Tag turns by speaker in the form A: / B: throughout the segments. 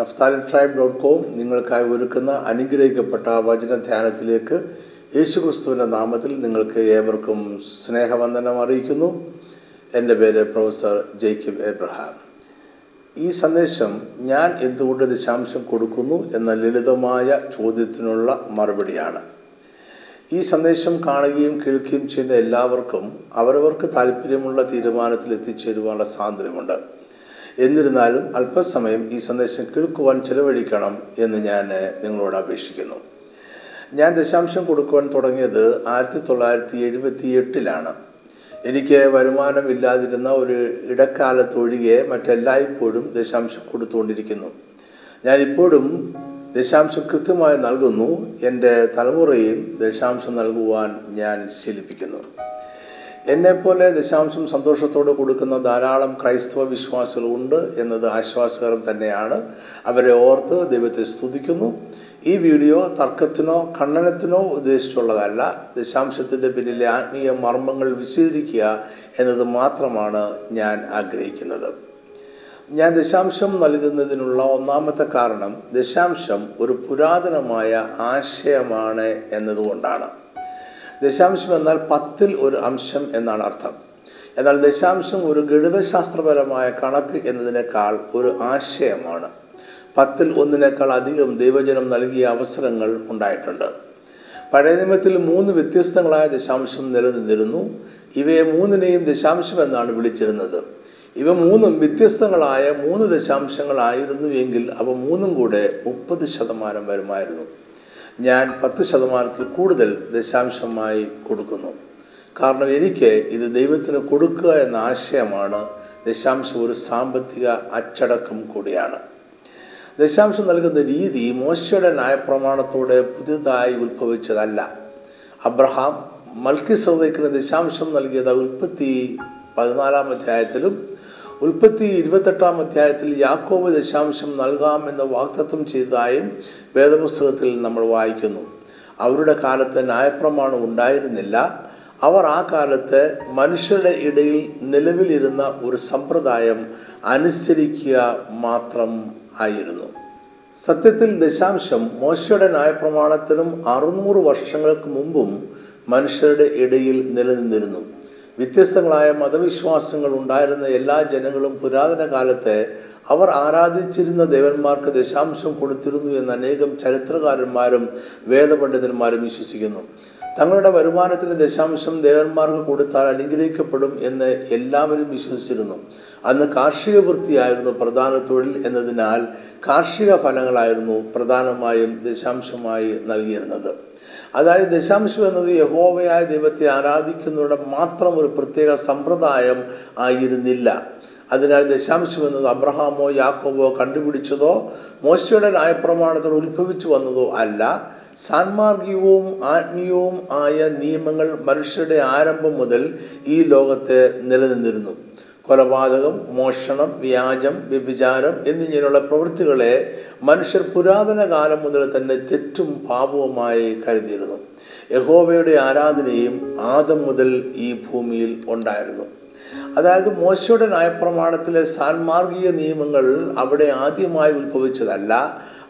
A: Naphtali tribe dot com നിങ്ങൾക്കായി ഒരുക്കുന്ന അനുഗ്രഹിക്കപ്പെട്ട വചന ധ്യാനത്തിലേക്ക് യേശുക്രിസ്തുവിന്റെ നാമത്തിൽ നിങ്ങൾക്ക് ഏവർക്കും സ്നേഹവന്ദനം അറിയിക്കുന്നു. എന്റെ പേര് പ്രൊഫസർ ജേക്കബ് എബ്രഹാം. ഈ സന്ദേശം ഞാൻ എന്തുകൊണ്ട് ദശാംശം കൊടുക്കുന്നു എന്ന ലളിതമായ ചോദ്യത്തിനുള്ള മറുപടിയാണ്. ഈ സന്ദേശം കാണുകയും കേൾക്കുകയും ചെയ്യുന്ന എല്ലാവർക്കും അവരവർക്ക് താല്പര്യമുള്ള തീരുമാനത്തിൽ എത്തിച്ചേരുവാനുള്ള സ്വാതന്ത്ര്യമുണ്ട്. എന്നിരുന്നാലും അല്പസമയം ഈ സന്ദേശം കേൾക്കുവാൻ ചെലവഴിക്കണം എന്ന് ഞാൻ നിങ്ങളോട് അപേക്ഷിക്കുന്നു. ഞാൻ ദശാംശം കൊടുക്കുവാൻ തുടങ്ങിയത് ആയിരത്തി തൊള്ളായിരത്തി എഴുപത്തി എട്ടിലാണ് എനിക്ക് വരുമാനമില്ലാതിരുന്ന ഒരു ഇടക്കാലത്തൊഴികെ മറ്റെല്ലായ്പ്പോഴും ദശാംശം കൊടുത്തുകൊണ്ടിരിക്കുന്നു. ഞാൻ ഇപ്പോഴും ദശാംശം കൃത്യമായി നൽകുന്നു. എന്റെ തലമുറയും ദശാംശം നൽകുവാൻ ഞാൻ ശീലിപ്പിക്കുന്നു. എന്നെപ്പോലെ ദശാംശം സന്തോഷത്തോടെ കൊടുക്കുന്ന ധാരാളം ക്രൈസ്തവ വിശ്വാസികളുണ്ട് എന്നത് ആശ്വാസകരം തന്നെയാണ്. അവരെ ഓർത്ത് ദൈവത്തെ സ്തുതിക്കുന്നു. ഈ വീഡിയോ തർക്കത്തിനോ ഖണ്ഡനത്തിനോ ഉദ്ദേശിച്ചുള്ളതല്ല. ദശാംശത്തിന്റെ പിന്നിലെ ആത്മീയ മർമ്മങ്ങൾ വിശദീകരിക്കുക എന്നത് മാത്രമാണ് ഞാൻ ആഗ്രഹിക്കുന്നത്. ഞാൻ ദശാംശം നൽകുന്നതിനുള്ള ഒന്നാമത്തെ കാരണം ദശാംശം ഒരു പുരാതനമായ ആശയമാണ് എന്നതുകൊണ്ടാണ്. ദശാംശം എന്നാൽ പത്തിൽ ഒരു അംശം എന്നാണ് അർത്ഥം. എന്നാൽ ദശാംശം ഒരു ഗണിതശാസ്ത്രപരമായ കണക്ക് എന്നതിനേക്കാൾ ഒരു ആശയമാണ്. പത്തിൽ ഒന്നിനേക്കാൾ അധികം ദൈവജനം നൽകിയ അവസരങ്ങൾ ഉണ്ടായിട്ടുണ്ട്. പഴയ നിയമത്തിൽ മൂന്ന് വ്യത്യസ്തങ്ങളായ ദശാംശം നിലനിന്നിരുന്നു. ഇവയെ മൂന്നിനെയും ദശാംശം എന്നാണ് വിളിച്ചിരുന്നത്. ഇവ മൂന്നും വ്യത്യസ്തങ്ങളായ മൂന്ന് ദശാംശങ്ങളായിരുന്നു എങ്കിൽ അവ മൂന്നും കൂടെ മുപ്പത് ശതമാനം വരുമായിരുന്നു. ഞാൻ പത്ത് ശതമാനത്തിൽ കൂടുതൽ ദശാംശമായി കൊടുക്കുന്നു. കാരണം എനിക്ക് ഇത് ദൈവത്തിന് കൊടുക്കുക എന്ന ആശയമാണ് ദശാംശം ഒരു സാമ്പത്തിക അച്ചടക്കം കൂടിയാണ്. ദശാംശം നൽകുന്ന രീതി മോശയുടെ ന്യായപ്രമാണത്തോടെ പുതിയതായി ഉത്ഭവിച്ചതല്ല. അബ്രഹാം മൽക്കി സൗദയ്ക്ക് ദശാംശം നൽകിയത് ഉൽപ്പത്തി പതിനാലാം അധ്യായത്തിലും ഉൽപ്പത്തി ഇരുപത്തെട്ടാം അധ്യായത്തിൽ യാക്കോബ് ദശാംശം നൽകാം എന്ന് വാക്തത്വം ചെയ്തതായും വേദപുസ്തകത്തിൽ നമ്മൾ വായിക്കുന്നു. അവരുടെ കാലത്ത് ന്യായപ്രമാണം ഉണ്ടായിരുന്നില്ല. അവർ ആ കാലത്ത് മനുഷ്യരുടെ ഇടയിൽ നിലവിലിരുന്ന ഒരു സമ്പ്രദായം അനുസരിക്കുക മാത്രം ആയിരുന്നു. സത്യത്തിൽ ദശാംശം മോശയുടെ ന്യായപ്രമാണത്തിനും അറുന്നൂറ് വർഷങ്ങൾക്ക് മുമ്പും മനുഷ്യരുടെ ഇടയിൽ നിലനിന്നിരുന്നു. വ്യത്യസ്തങ്ങളായ മതവിശ്വാസങ്ങൾ ഉണ്ടായിരുന്ന എല്ലാ ജനങ്ങളും പുരാതന കാലത്ത് അവർ ആരാധിച്ചിരുന്ന ദേവന്മാർക്ക് ദശാംശം കൊടുത്തിരുന്നു എന്ന് അനേകം ചരിത്രകാരന്മാരും വേദപണ്ഡിതന്മാരും വിശ്വസിക്കുന്നു. തങ്ങളുടെ വരുമാനത്തിന് ദശാംശം ദേവന്മാർക്ക് കൊടുത്താൽ അനുഗ്രഹിക്കപ്പെടും എന്ന് എല്ലാവരും വിശ്വസിച്ചിരുന്നു. അന്ന് കാർഷിക വൃത്തിയായിരുന്നു പ്രധാന തൊഴിൽ എന്നതിനാൽ കാർഷിക ഫലങ്ങളായിരുന്നു പ്രധാനമായും ദശാംശമായി നൽകിയിരുന്നത്. അതായത് ദശാംശം എന്നത് യഹോവയായ ദൈവത്തെ ആരാധിക്കുന്നവരുടെ മാത്രം ഒരു പ്രത്യേക സമ്പ്രദായം ആയിരുന്നില്ല. അതിനാൽ ദശാംശം എന്നത് അബ്രഹാമോ യാക്കോബോ കണ്ടുപിടിച്ചതോ മോശയുടെ ന്യായപ്രമാണത്തിൽ ഉത്ഭവിച്ചു വന്നതോ അല്ല. സാൻമാർഗികവും ആത്മീയവും ആയ നിയമങ്ങൾ മനുഷ്യരുടെ ആരംഭം മുതൽ ഈ ലോകത്ത് നിലനിന്നിരുന്നു. കൊലപാതകം മോഷണം വ്യാജം വ്യഭിചാരം എന്നിങ്ങനെയുള്ള പ്രവൃത്തികളെ മനുഷ്യർ പുരാതന കാലം മുതൽ തന്നെ തെറ്റും പാപവുമായി കരുതിയിരുന്നു. യഹോവയുടെ ആരാധനയും ആദം മുതൽ ഈ ഭൂമിയിൽ ഉണ്ടായിരുന്നു. അതായത് മോശയുടെ നയപ്രമാണത്തിലെ സാൻമാർഗിക നിയമങ്ങൾ അവിടെ ആദ്യമായി ഉത്ഭവിച്ചതല്ല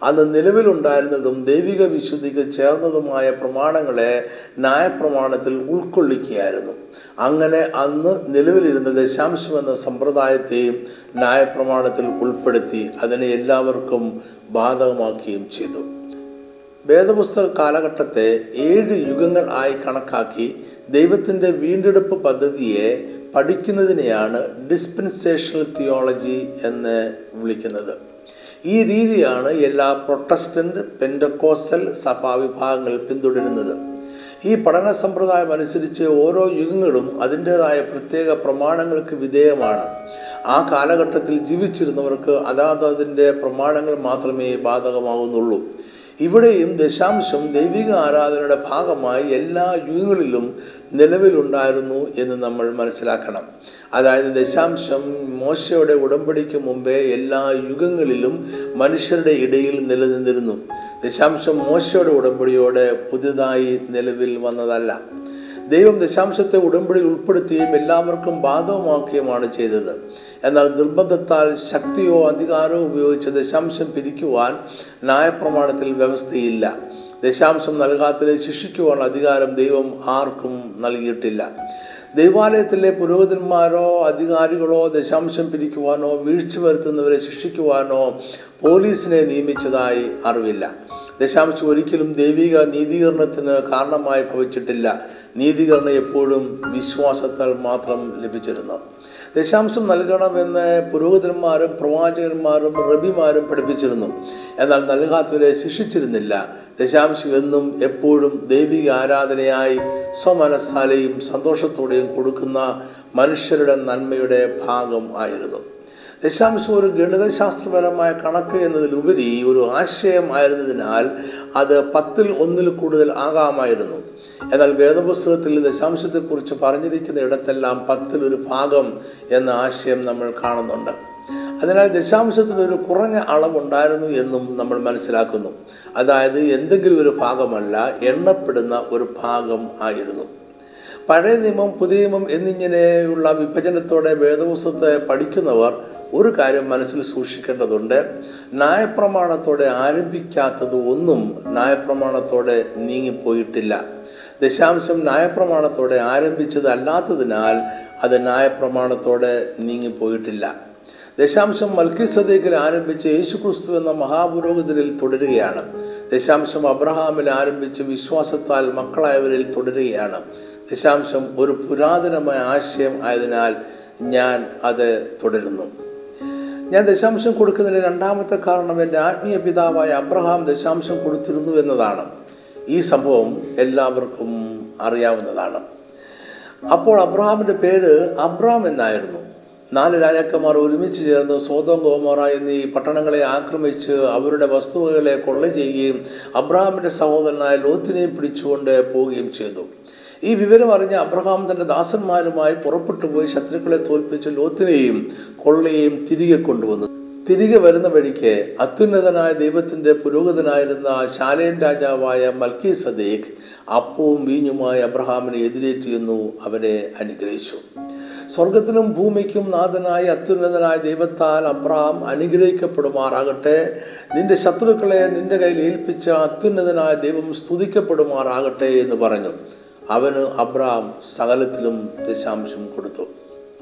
A: അന്ന് നിലവിലുണ്ടായിരുന്നതും ദൈവിക വിശുദ്ധിക്ക് ചേർന്നതുമായ പ്രമാണങ്ങളെ നയപ്രമാണത്തിൽ ഉൾക്കൊള്ളിക്കുകയായിരുന്നു. അങ്ങനെ അന്ന് നിലവിലിരുന്ന ദശാംശം എന്ന സമ്പ്രദായത്തെയും ന്യായപ്രമാണത്തിൽ ഉൾപ്പെടുത്തി അതിനെ എല്ലാവർക്കും ബാധകമാക്കുകയും ചെയ്തു. വേദപുസ്തക കാലഘട്ടത്തെ ഏഴ് യുഗങ്ങൾ ആയി കണക്കാക്കി ദൈവത്തിന്റെ വീണ്ടെടുപ്പ് പദ്ധതിയെ പഠിക്കുന്നതിനെയാണ് ഡിസ്പെൻസേഷണൽ തിയോളജി എന്ന് വിളിക്കുന്നത്. ഈ രീതിയാണ് എല്ലാ പ്രൊട്ടസ്റ്റന്റ് പെൻഡക്കോസൽ സഭാ വിഭാഗങ്ങൾ പിന്തുടരുന്നത്. ഈ പഠന സമ്പ്രദായം അനുസരിച്ച് ഓരോ യുഗങ്ങളും അതിന്റെതായ പ്രത്യേക പ്രമാണങ്ങൾക്ക് വിധേയമാണ്. ആ കാലഘട്ടത്തിൽ ജീവിച്ചിരുന്നവർക്ക് അതാത് അതിന്റെ പ്രമാണങ്ങൾ മാത്രമേ ബാധകമാവുന്നുള്ളൂ. ഇവിടെയും ദശാംശം ദൈവിക ആരാധനയുടെ ഭാഗമായി എല്ലാ യുഗങ്ങളിലും നിലവിലുണ്ടായിരുന്നു എന്ന് നമ്മൾ മനസ്സിലാക്കണം. അതായത് ദശാംശം മോശയുടെ ഉടമ്പടിക്ക് മുമ്പേ എല്ലാ യുഗങ്ങളിലും മനുഷ്യരുടെ ഇടയിൽ നിലനിന്നിരുന്നു. ദശാംശം മോശയുടെ ഉടമ്പടിയോടെ പുതുതായി നിലവിൽ വന്നതല്ല. ദൈവം ദശാംശത്തെ ഉടമ്പടിയിൽ ഉൾപ്പെടുത്തുകയും എല്ലാവർക്കും ബാധകമാക്കുകയുമാണ് ചെയ്തത്. എന്നാൽ നിർബന്ധത്താൽ ശക്തിയോ അധികാരമോ ഉപയോഗിച്ച് ദശാംശം പിരിക്കുവാൻ ന്യായപ്രമാണത്തിൽ വ്യവസ്ഥയില്ല. ദശാംശം നൽകാത്തതിനെ ശിക്ഷിക്കുവാനുള്ള അധികാരം ദൈവം ആർക്കും നൽകിയിട്ടില്ല. ദൈവാലയത്തിലെ പുരോഹിതന്മാരോ അധികാരികളോ ദശാംശം പിരിക്കുവാനോ വീഴ്ച വരുത്തുന്നവരെ ശിക്ഷിക്കുവാനോ പോലീസിനെ നിയമിച്ചതായി അറിവില്ല. ദശാംശം ഒരിക്കലും ദൈവിക നീതീകരണത്തിന് കാരണമായി ഭവിച്ചിട്ടില്ല. നീതീകരണം എപ്പോഴും വിശ്വാസത്താൽ മാത്രം ലഭിച്ചിരുന്നു. ദശാംശം നൽകണമെന്ന് പുരോഹിതന്മാരും പ്രവാചകന്മാരും റബിമാരും പഠിപ്പിച്ചിരുന്നു. എന്നാൽ നൽകാത്തവരെ ശിക്ഷിച്ചിരുന്നില്ല. ദശാംശം എന്നും എപ്പോഴും ദൈവിക ആരാധനയായി സ്വമനസ്സാലെയും സന്തോഷത്തോടെയും കൊടുക്കുന്ന മനുഷ്യരുടെ നന്മയുടെ ഭാഗം ആയിരുന്നു. ദശാംശം ഒരു ഗണിതശാസ്ത്രപരമായ കണക്ക് എന്നതിലുപരി ഒരു ആശയം ആശയമായിരുന്നതിനാൽ അത് പത്തിൽ ഒന്നിൽ കൂടുതൽ ആകാമായിരുന്നു. എന്നാൽ വേദപുസ്തകത്തിൽ ദശാംശത്തെക്കുറിച്ച് പറഞ്ഞിരിക്കുന്ന ഇടത്തെല്ലാം പത്തിൽ ഒരു ഭാഗം എന്ന ആശയം നമ്മൾ കാണുന്നുണ്ട്. അതിനാൽ ദശാംശത്തിന് ഒരു കുറഞ്ഞ അളവുണ്ടായിരുന്നു എന്നും നമ്മൾ മനസ്സിലാക്കുന്നു. അതായത് എന്തെങ്കിലും ഒരു ഭാഗമല്ല എണ്ണപ്പെടുന്ന ഒരു ഭാഗം ആയിരുന്നു. പഴയ നിയമം പുതിയ നിയമം എന്നിങ്ങനെയുള്ള വിഭജനത്തോടെ വേദപുസ്തകത്തെ പഠിക്കുന്നവർ ഒരു കാര്യം മനസ്സിൽ സൂക്ഷിക്കേണ്ടതുണ്ട്. ന്യായപ്രമാണത്തോടെ ആരംഭിക്കാത്തത് ഒന്നും ന്യായപ്രമാണത്തോടെ നീങ്ങിപ്പോയിട്ടില്ല. ദശാംശം ന്യായപ്രമാണത്തോടെ ആരംഭിച്ചതല്ലാത്തതിനാൽ അത് ന്യായപ്രമാണത്തോടെ നീങ്ങിപ്പോയിട്ടില്ല. ദശാംശം മൽക്കി സദീഖിൽ ആരംഭിച്ച് യേശുക്രിസ്തു എന്ന മഹാപുരോഹിതനിൽ തുടരുകയാണ്. ദശാംശം അബ്രഹാമിൽ ആരംഭിച്ച് വിശ്വാസത്താൽ മക്കളായവരിൽ തുടരുകയാണ്. ദശാംശം ഒരു പുരാതനമായ ആശയം ആയതിനാൽ ഞാൻ അത് തുടരുന്നു. ഞാൻ ദശാംശം കൊടുക്കുന്നതിന് രണ്ടാമത്തെ കാരണം എന്റെ ആത്മീയ പിതാവായ അബ്രഹാം ദശാംശം കൊടുത്തിരുന്നു എന്നതാണ്. ഈ സംഭവം എല്ലാവർക്കും അറിയാവുന്നതാണ്. അപ്പോൾ അബ്രഹാമിന്റെ പേര് അബ്രാം എന്നായിരുന്നു. നാല് രാജാക്കന്മാർ ഒരുമിച്ച് ചേർന്ന് സ്വതം ഗോമോറ എന്നീ പട്ടണങ്ങളെ ആക്രമിച്ച് അവരുടെ വസ്തുവകളെ കൊള്ള ചെയ്യുകയും അബ്രഹാമിന്റെ സഹോദരനായ ലോത്തിനെയും പിടിച്ചുകൊണ്ട് പോവുകയും ചെയ്തു. ഈ വിവരം അറിഞ്ഞ അബ്രഹാം തന്റെ ദാസന്മാരുമായി പുറപ്പെട്ടു പോയി ശത്രുക്കളെ തോൽപ്പിച്ച് ലോത്തിനെയും കൊള്ളയെയും തിരികെ കൊണ്ടുവന്നു. തിരികെ വരുന്ന വഴിക്ക് അത്യുന്നതനായ ദൈവത്തിന്റെ പുരോഗതനായിരുന്ന ശാലേൻ രാജാവായ മൽക്കി സദേഖ് അപ്പവും വീഞ്ഞുമായി അബ്രഹാമിനെ എതിരേറ്റിയെന്നു അവരെ അനുഗ്രഹിച്ചു. സ്വർഗത്തിനും ഭൂമിക്കും നാഥനായ അത്യുന്നതനായ ദൈവത്താൽ അബ്രഹാം അനുഗ്രഹിക്കപ്പെടുമാറാകട്ടെ. നിന്റെ ശത്രുക്കളെ നിന്റെ കയ്യിൽ ഏൽപ്പിച്ച അത്യുന്നതനായ ദൈവം സ്തുതിക്കപ്പെടുമാറാകട്ടെ എന്ന് പറഞ്ഞു. അവന് അബ്രഹാം സകലത്തിലും ദശാംശം കൊടുത്തു.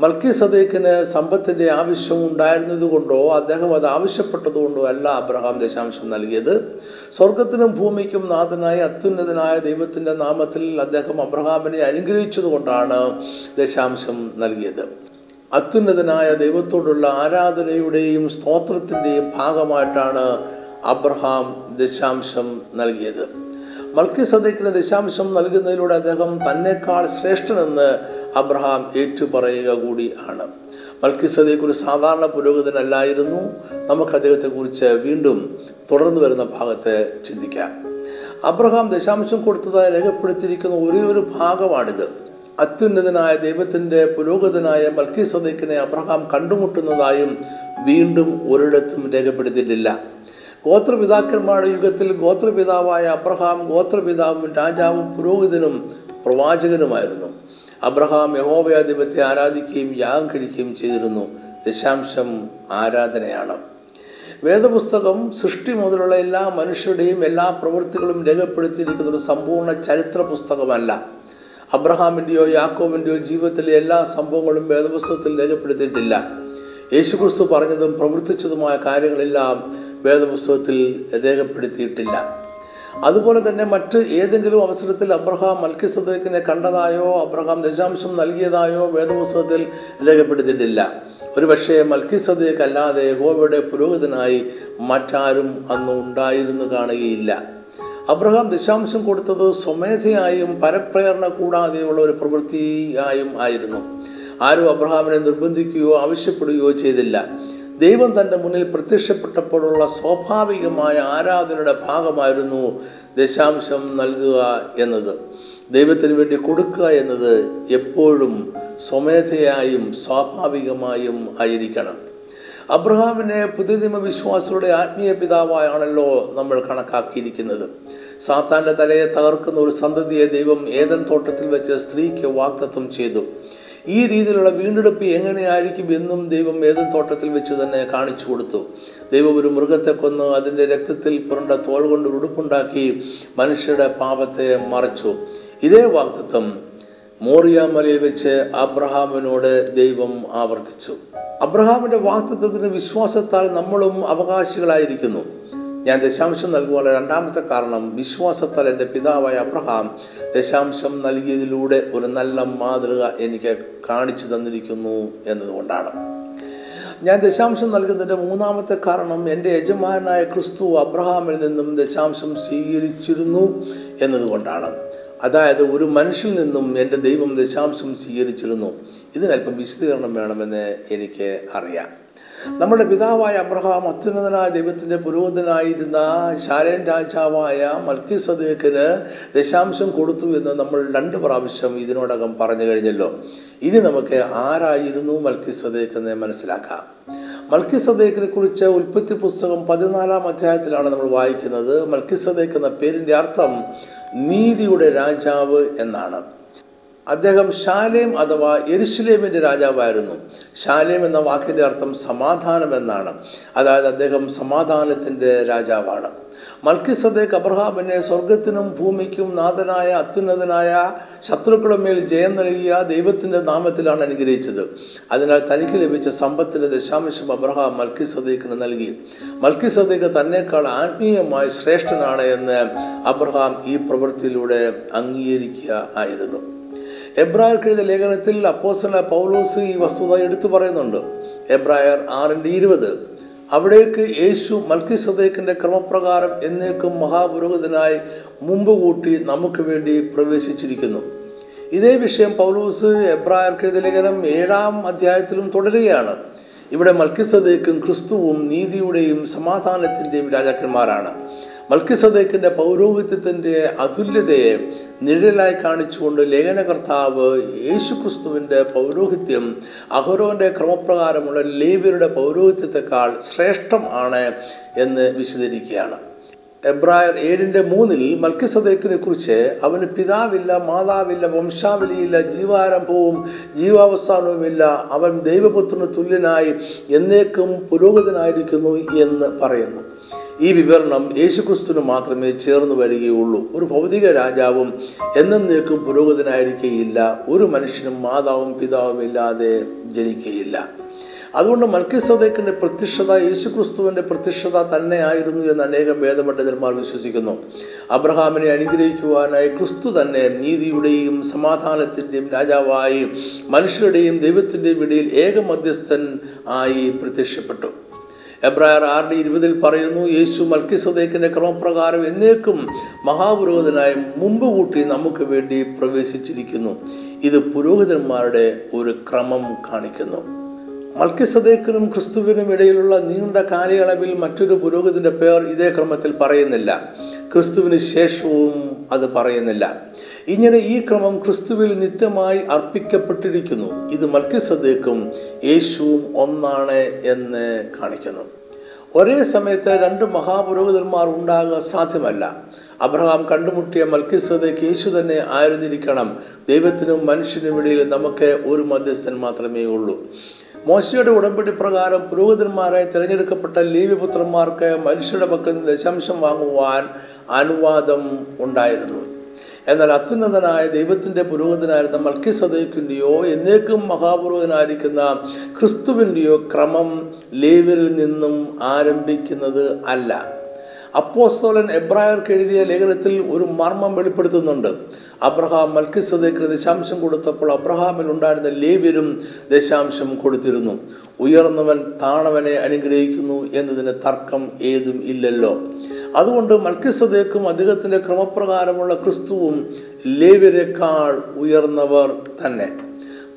A: മൽക്കി സദേക്കിന് സമ്പത്തിന്റെ ആവശ്യം ഉണ്ടായിരുന്നതുകൊണ്ടോ അദ്ദേഹം അത് ആവശ്യപ്പെട്ടതുകൊണ്ടോ അല്ല അബ്രഹാം ദശാംശം നൽകിയത്. സ്വർഗത്തിനും ഭൂമിക്കും നാഥനായ അത്യുന്നതനായ ദൈവത്തിന്റെ നാമത്തിൽ അദ്ദേഹം അബ്രഹാമിനെ അനുഗ്രഹിച്ചതുകൊണ്ടാണ് ദശാംശം നൽകിയത്. അത്യുന്നതനായ ദൈവത്തോടുള്ള ആരാധനയുടെയും സ്തോത്രത്തിന്റെയും ഭാഗമായിട്ടാണ് അബ്രഹാം ദശാംശം നൽകിയത്. മൽക്കി സദേക്കിന് ദശാംശം നൽകുന്നതിലൂടെ അദ്ദേഹം തന്നെക്കാൾ ശ്രേഷ്ഠനെന്ന് അബ്രഹാം ഏറ്റുപറയുക കൂടി ആണ്. മൽക്കി ഒരു സാധാരണ പുരോഗതിനല്ലായിരുന്നു നമുക്ക് അദ്ദേഹത്തെ കുറിച്ച് വീണ്ടും തുടർന്നു വരുന്ന ഭാഗത്ത് ചിന്തിക്കാം. അബ്രഹാം ദശാംശം കൊടുത്തതായി രേഖപ്പെടുത്തിയിരിക്കുന്ന ഒരേ ഒരു ഭാഗമാണിത്. അത്യുന്നതനായ ദൈവത്തിന്റെ പുരോഗതനായ മൽക്കി സദീഖിനെ അബ്രഹാം കണ്ടുമുട്ടുന്നതായും വീണ്ടും ഒരിടത്തും രേഖപ്പെടുത്തിയിട്ടില്ല. ഗോത്രപിതാക്കന്മാരുടെ യുഗത്തിൽ ഗോത്രപിതാവായ അബ്രഹാം ഗോത്രപിതാവും രാജാവും പുരോഹിതനും പ്രവാചകനുമായിരുന്നു. അബ്രഹാം യഹോവയ ദൈവത്തെ ആരാധിക്കുകയും യാഗം കഴിക്കുകയും ചെയ്തിരുന്നു. ദശാംശം ആരാധനയാണ്. വേദപുസ്തകം സൃഷ്ടി മുതലുള്ള എല്ലാ മനുഷ്യരുടെയും എല്ലാ പ്രവൃത്തികളും രേഖപ്പെടുത്തിയിരിക്കുന്ന ഒരു സമ്പൂർണ ചരിത്ര പുസ്തകമല്ല. അബ്രഹാമിന്റെയോ യാക്കോബിന്റെയോ ജീവിതത്തിലെ എല്ലാ സംഭവങ്ങളും വേദപുസ്തകത്തിൽ രേഖപ്പെടുത്തിയിട്ടില്ല. യേശുക്രിസ്തു പറഞ്ഞതും പ്രവർത്തിച്ചതുമായ കാര്യങ്ങളെല്ലാം വേദപുസ്തകത്തിൽ രേഖപ്പെടുത്തിയിട്ടില്ല. അതുപോലെ തന്നെ മറ്റ് ഏതെങ്കിലും അവസരത്തിൽ അബ്രഹാം മൽക്കിസദേക്കിനെ കണ്ടതായോ അബ്രഹാം ദശാംശം നൽകിയതായോ വേദപുസ്തകത്തിൽ രേഖപ്പെടുത്തിയിട്ടില്ല. ഒരുപക്ഷെ മൽക്കിസദേക്ക് അല്ലാതെ യഹോവയുടെ പുരോഹിതനായി മറ്റാരും അന്ന് ഉണ്ടായിരുന്നു കാണുകയില്ല. അബ്രഹാം ദശാംശം കൊടുത്തത് സ്വമേധയായും പരപ്രേരണ കൂടാതെയുള്ള ഒരു പ്രവൃത്തിയായും ആയിരുന്നു. ആരും അബ്രഹാമിനെ നിർബന്ധിക്കുകയോ ആവശ്യപ്പെടുകയോ ചെയ്തില്ല. ദൈവം തന്റെ മുന്നിൽ പ്രത്യക്ഷപ്പെട്ടപ്പോഴുള്ള സ്വാഭാവികമായ ആരാധനയുടെ ഭാഗമായിരുന്നു ദശാംശം നൽകുക എന്നത്. ദൈവത്തിന് വേണ്ടി കൊടുക്കുക എന്നത് എപ്പോഴും സ്വമേധയായും സ്വാഭാവികമായും ആയിരിക്കണം. അബ്രഹാമിനെ പുതിയ വിശ്വാസിയുടെ ആത്മീയ പിതാവായാണല്ലോ നമ്മൾ കണക്കാക്കിയിരിക്കുന്നത്. സാത്താന്റെ തലയെ തകർക്കുന്ന ഒരു സന്തതിയെ ദൈവം ഏതൻ തോട്ടത്തിൽ വെച്ച് സ്ത്രീക്ക് വാക്തത്വം ചെയ്തു. ഈ രീതിയിലുള്ള വീണ്ടെടുപ്പ് എങ്ങനെയായിരിക്കും എന്നും ദൈവം ഏതൻ തോട്ടത്തിൽ വെച്ച് തന്നെ കാണിച്ചു കൊടുത്തു. ദൈവം ഒരു മൃഗത്തെ കൊന്ന് അതിന്റെ രക്തത്തിൽ പുരണ്ട തോൾ കൊണ്ട് ഉടുപ്പുണ്ടാക്കി മനുഷ്യരുടെ പാപത്തെ മറച്ചു. ഇതേ വാക്തത്വം മോറിയ മലയിൽ വെച്ച് അബ്രഹാമിനോട് ദൈവം ആവർത്തിച്ചു. അബ്രഹാമിന്റെ വാക്തത്വത്തിന് വിശ്വാസത്താൽ നമ്മളും അവകാശികളായിരിക്കുന്നു. ഞാൻ ദശാംശം നൽകുവാനുള്ള രണ്ടാമത്തെ കാരണം വിശ്വാസത്താൽ എന്റെ പിതാവായ അബ്രഹാം ദശാംശം നൽകിയതിലൂടെ ഒരു നല്ല മാതൃക എനിക്ക് കാണിച്ചു തന്നിരിക്കുന്നു എന്നതുകൊണ്ടാണ്. ഞാൻ ദശാംശം നൽകുന്നതിന്റെ മൂന്നാമത്തെ കാരണം എന്റെ യജമാനായ ക്രിസ്തു അബ്രഹാമിൽ നിന്നും ദശാംശം സ്വീകരിച്ചിരുന്നു എന്നതുകൊണ്ടാണ്. അതായത് ഒരു മനുഷ്യൽ നിന്നും എന്റെ ദൈവം ദശാംശം സ്വീകരിച്ചിരുന്നു. ഇതിനല്പം വിശദീകരണം വേണമെന്ന് എനിക്ക് അറിയാം. നമ്മുടെ പിതാവായ അബ്രഹാം അത്യുന്നതനായ ദൈവത്തിന്റെ പുരോഹിതനായിരുന്ന ശാലേൻ രാജാവായ മൽക്കി സദേക്കിന് ദശാംശം കൊടുത്തു എന്ന് നമ്മൾ രണ്ട് പ്രാവശ്യം ഇതിനോടകം പറഞ്ഞു കഴിഞ്ഞല്ലോ. ഇനി നമുക്ക് ആരായിരുന്നു മൽക്കി സദേക്ക് എന്ന് മനസ്സിലാക്കാം. മൽക്കി സദേക്കിനെ കുറിച്ച് ഉൽപ്പത്തി പുസ്തകം പതിനാലാം അധ്യായത്തിലാണ് നമ്മൾ വായിക്കുന്നത്. മൽക്കി സദേക്ക് എന്ന പേരിന്റെ അർത്ഥം നീതിയുടെ രാജാവ് എന്നാണ്. അദ്ദേഹം ശാലേം അഥവാ എരുസലേമിന്റെ രാജാവായിരുന്നു. ശാലേം എന്ന വാക്കിന്റെ അർത്ഥം സമാധാനം എന്നാണ്. അതായത് അദ്ദേഹം സമാധാനത്തിന്റെ രാജാവാണ്. മൽക്കി സദേക്ക് അബ്രഹാമിനെ സ്വർഗത്തിനും ഭൂമിക്കും നാഥനായ അത്യുന്നതനായ ശത്രുക്കളുടെ മേൽ ജയം നൽകിയ ദൈവത്തിന്റെ നാമത്തിലാണ് അനുഗ്രഹിച്ചത്. അതിനാൽ തനിക്ക് ലഭിച്ച സമ്പത്തിന്റെ ദശാംശം അബ്രഹാം മൽക്കിസദേക്കിന് നൽകി. മൽക്കിസദേക്ക് തന്നെക്കാൾ ആത്മീയമായി ശ്രേഷ്ഠനാണ് എന്ന് അബ്രഹാം ഈ പ്രവൃത്തിയിലൂടെ അംഗീകരിക്കുക ആയിരുന്നു. എബ്രായർക്ക് എഴുതിയ ലേഖനത്തിൽ അപ്പോസല പൗലോസ് ഈ വസ്തുത എടുത്തു പറയുന്നുണ്ട്. എബ്രായർ ആറിന്റെ ഇരുപത്. അവിടേക്ക് യേശു മൽക്കി സദേക്കിന്റെ ക്രമപ്രകാരം എന്നേക്കും മഹാപുരോഹിതനായി മുമ്പ് കൂട്ടി നമുക്ക് വേണ്ടി പ്രവേശിച്ചിരിക്കുന്നു. ഇതേ വിഷയം പൗലൂസ് എബ്രായർക്ക് എഴുതിയ ലേഖനം ഏഴാം അധ്യായത്തിലും തുടരുകയാണ്. ഇവിടെ മൽക്കിസദേക്കും ക്രിസ്തുവും നീതിയുടെയും സമാധാനത്തിന്റെയും രാജാക്കന്മാരാണ്. മൽക്കിസദേക്കിന്റെ പൗരോഹിത്യത്തിന്റെ അതുല്യതയെ നിഴലായി കാണിച്ചുകൊണ്ട് ലേഖനകർത്താവ് യേശുക്രിസ്തുവിന്റെ പൗരോഹിത്യം അഹരോന്റെ ക്രമപ്രകാരമുള്ള ലേവ്യരുടെ പൗരോഹിത്യത്തെക്കാൾ ശ്രേഷ്ഠം ആണ് എന്ന് വിശദീകരിക്കുകയാണ്. എബ്രായർ ഏഴിന്റെ മൂന്നിൽ മൽക്കിസദേക്കിനെ കുറിച്ച് അവന് പിതാവില്ല മാതാവില്ല വംശാവലിയില്ല ജീവാരംഭവും ജീവാവസാനവുമില്ല അവൻ ദൈവപുത്രന് തുല്യനായി എന്നേക്കും പുരോഗതനായിരിക്കുന്നു എന്ന് പറയുന്നു. ഈ വിവരണം യേശുക്രിസ്തുവിന് മാത്രമേ ചേർന്ന് വരികയുള്ളൂ. ഒരു ഭൗതിക രാജാവും എന്നേക്കും പുരോഗതിനായിരിക്കയില്ല ഒരു മനുഷ്യനും മാതാവും പിതാവും ഇല്ലാതെ ജനിക്കുകയില്ല അതുകൊണ്ട് മൽക്കിസദേക്കിന്റെ പ്രത്യക്ഷത യേശുക്രിസ്തുവിന്റെ പ്രത്യക്ഷത തന്നെയായിരുന്നു എന്ന് അനേകം വേദപണ്ഡിതന്മാർ വിശ്വസിക്കുന്നു. അബ്രഹാമിനെ അനുഗ്രഹിക്കുവാനായി ക്രിസ്തു തന്നെ നീതിയുടെയും സമാധാനത്തിന്റെയും രാജാവായി മനുഷ്യരുടെയും ദൈവത്തിന്റെയും ഇടയിൽ ഏക മധ്യസ്ഥൻ ആയി പ്രത്യക്ഷപ്പെട്ടു. എബ്രായർ ആറിന്റെ ഇരുപതിൽ പറയുന്നു യേശു മൽക്കിസദേക്കിന്റെ ക്രമപ്രകാരം എന്നേക്കും മഹാപുരോഹിതനായി മുമ്പ് കൂട്ടി നമുക്ക് വേണ്ടി പ്രവേശിച്ചിരിക്കുന്നു. ഇത് പുരോഹിതന്മാരുടെ ഒരു ക്രമം കാണിക്കുന്നു. മൽക്കിസദേക്കിനും ക്രിസ്തുവിനും ഇടയിലുള്ള നീണ്ട കാലയളവിൽ മറ്റൊരു പുരോഹിതന്റെ പേർ ഇതേ ക്രമത്തിൽ പറയുന്നില്ല. ക്രിസ്തുവിന് ശേഷവും അത് പറയുന്നില്ല. ഇങ്ങനെ ഈ ക്രമം ക്രിസ്തുവിൽ നിത്യമായി അർപ്പിക്കപ്പെട്ടിരിക്കുന്നു. ഇത് മൽക്കിസദേക്കും യേശുവും ഒന്നാണ് എന്ന് കാണിക്കുന്നു. ഒരേ സമയത്ത് രണ്ട് മഹാപുരോഹിതന്മാർ ഉണ്ടാകുക സാധ്യമല്ല. അബ്രഹാം കണ്ടുമുട്ടിയ മൽക്കിസദേക്ക് യേശു തന്നെ ആയിരുന്നിരിക്കണം. ദൈവത്തിനും മനുഷ്യനും ഇടയിൽ നമുക്ക് ഒരു മധ്യസ്ഥൻ മാത്രമേ ഉള്ളൂ. മോശയുടെ ഉടമ്പടി പ്രകാരം പുരോഹിതന്മാരായി തിരഞ്ഞെടുക്കപ്പെട്ട ലേവിപുത്രന്മാർക്ക് മനുഷ്യരുടെ പക്കൽ നിന്ന് ദശാംശം വാങ്ങുവാൻ അനുവാദം ഉണ്ടായിരുന്നു. എന്നാൽ അത്യുന്നതനായ ദൈവത്തിന്റെ പുരോഹിതനായിരുന്ന മൽക്കി സദൈക്കിന്റെയോ എന്നേക്കും മഹാപുരോഹിതനായിരിക്കുന്ന ക്രിസ്തുവിന്റെയോ ക്രമം ലേവരിൽ നിന്നും ആരംഭിക്കുന്നത് അല്ല. അപ്പോസ്തോലൻ എബ്രായർക്ക് എഴുതിയ ലേഖനത്തിൽ ഒരു മർമ്മം വെളിപ്പെടുത്തുന്നുണ്ട്. അബ്രഹാം മൽക്കിസദേക്കിന് ദശാംശം കൊടുത്തപ്പോൾ അബ്രഹാമിൽ ഉണ്ടായിരുന്ന ലേവ്യരും ദശാംശം കൊടുത്തിരുന്നു. ഉയർന്നവൻ താണവനെ അനുഗ്രഹിക്കുന്നു എന്നതിന് തർക്കം ഏതും ഇല്ലല്ലോ. അതുകൊണ്ട് മൽക്കിസദേക്കും അദ്ദേഹത്തിന്റെ ക്രമപ്രകാരമുള്ള ക്രിസ്തുവും ലേവ്യരെക്കാൾ ഉയർന്നവർ തന്നെ.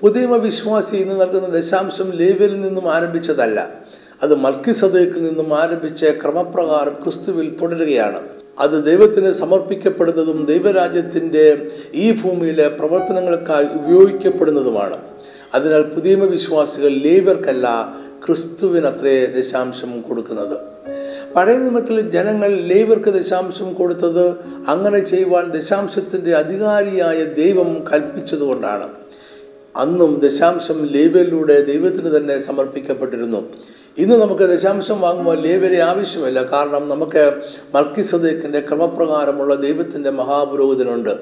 A: പുതിയ വിശ്വാസി ഇന്ന് നൽകുന്ന ദശാംശം ലേവ്യരിൽ നിന്നും ആരംഭിച്ചതല്ല. അത് മൽക്കിസദേക്കിൽ നിന്നും ആരംഭിച്ച ക്രമപ്രകാരം ക്രിസ്തുവിൽ തുടരുകയാണ്. അത് ദൈവത്തിന് സമർപ്പിക്കപ്പെടുന്നതും ദൈവരാജ്യത്തിന്റെ ഈ ഭൂമിയിലെ പ്രവർത്തനങ്ങൾക്കായി ഉപയോഗിക്കപ്പെടുന്നതുമാണ്. അതിനാൽ പുതിയ വിശ്വാസികൾ ലേവ്യർക്കല്ല ക്രിസ്തുവിനത്രേ ദശാംശം കൊടുക്കുന്നത്. പഴയ നിയമത്തിൽ ജനങ്ങൾ ലേവർക്ക് ദശാംശം കൊടുത്തത് അങ്ങനെ ചെയ്യുവാൻ ദശാംശത്തിന്റെ അധികാരിയായ ദൈവം കൽപ്പിച്ചതുകൊണ്ടാണ്. അന്നും ദശാംശം ലേബലിലൂടെ ദൈവത്തിന് തന്നെ സമർപ്പിക്കപ്പെട്ടിരുന്നു. ഇന്ന് നമുക്ക് ദശാംശം വാങ്ങുമ്പോൾ ലേവരെ ആവശ്യമില്ല. കാരണം നമുക്ക് മർക്കിസദേക്കിന്റെ ക്രമപ്രകാരമുള്ള ദൈവത്തിന്റെ മഹാപുരോഹിതനുണ്ട്.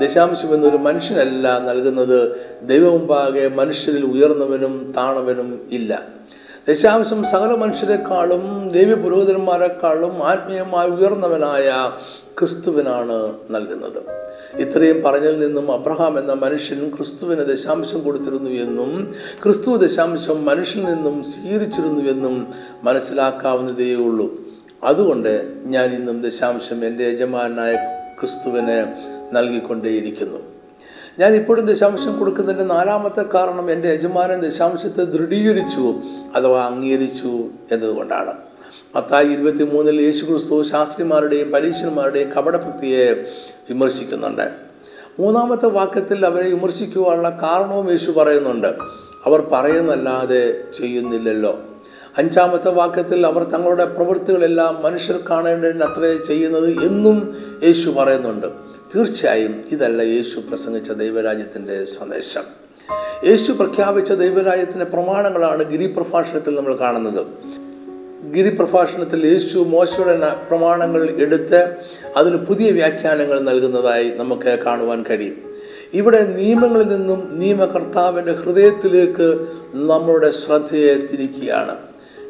A: ദശാംശം എന്നൊരു മനുഷ്യനല്ല നൽകുന്നത്. ദൈവമുമ്പാകെ മനുഷ്യരിൽ ഉയർന്നവനും താണവനും ഇല്ല. ദശാംശം സകല മനുഷ്യരെക്കാളും ദേവി പുരോഹിതന്മാരെക്കാളും ആത്മീയമായി ഉയർന്നവനായ ക്രിസ്തുവിനാണ് നൽകുന്നത്. ഇത്രയും പറഞ്ഞതിൽ നിന്നും അബ്രഹാം എന്ന മനുഷ്യൻ ക്രിസ്തുവിന് ദശാംശം കൊടുത്തിരുന്നു എന്നും ക്രിസ്തു ദശാംശം മനുഷ്യനിൽ നിന്നും സ്വീകരിച്ചിരുന്നു എന്നും മനസ്സിലാക്കാവുന്നതേ ഉള്ളൂ. അതുകൊണ്ട് ഞാൻ ഇന്നും ദശാംശം എന്റെ യജമാനായ ക്രിസ്തുവിന് നൽകിക്കൊണ്ടേയിരിക്കുന്നു. ഞാൻ ഇപ്പോഴും ദശാംശം കൊടുക്കുന്നതിന്റെ നാലാമത്തെ കാരണം എന്റെ യജമാനൻ ദശാംശത്തെ ദൃഢീകരിച്ചു അഥവാ അംഗീകരിച്ചു എന്നതുകൊണ്ടാണ്. മത്തായി ഇരുപത്തി മൂന്നിൽ യേശു ക്രിസ്തു ശാസ്ത്രിമാരുടെയും പരീക്ഷന്മാരുടെയും കപടഭക്തിയെ വിമർശിക്കുന്നുണ്ട്. മൂന്നാമത്തെ വാക്യത്തിൽ അവരെ വിമർശിക്കുവാനുള്ള കാരണവും യേശു പറയുന്നുണ്ട്. അവർ പറയുന്നല്ലാതെ ചെയ്യുന്നില്ലല്ലോ. അഞ്ചാമത്തെ വാക്യത്തിൽ അവർ തങ്ങളുടെ പ്രവൃത്തികളെല്ലാം മനുഷ്യർ കാണേണ്ടതിന് അത്രേ ചെയ്യുന്നത് എന്നും യേശു പറയുന്നുണ്ട്. തീർച്ചയായും ഇതല്ല യേശു പ്രസംഗിച്ച ദൈവരാജ്യത്തിന്റെ സന്ദേശം. യേശു പ്രഖ്യാപിച്ച ദൈവരാജ്യത്തിന്റെ പ്രമാണങ്ങളാണ് ഗിരിപ്രഭാഷണത്തിൽ നമ്മൾ കാണുന്നത്. ഗിരിപ്രഭാഷണത്തിൽ യേശു മോശയുടെ പ്രമാണങ്ങൾ എടുത്ത് അതിന് പുതിയ വ്യാഖ്യാനങ്ങൾ നൽകുന്നതായി നമുക്ക് കാണുവാൻ കഴിയും. ഇവിടെ നിയമങ്ങളിൽ നിന്നും നിയമകർത്താവിന്റെ ഹൃദയത്തിലേക്ക് നമ്മുടെ ശ്രദ്ധയെ തിരിക്കുകയാണ്.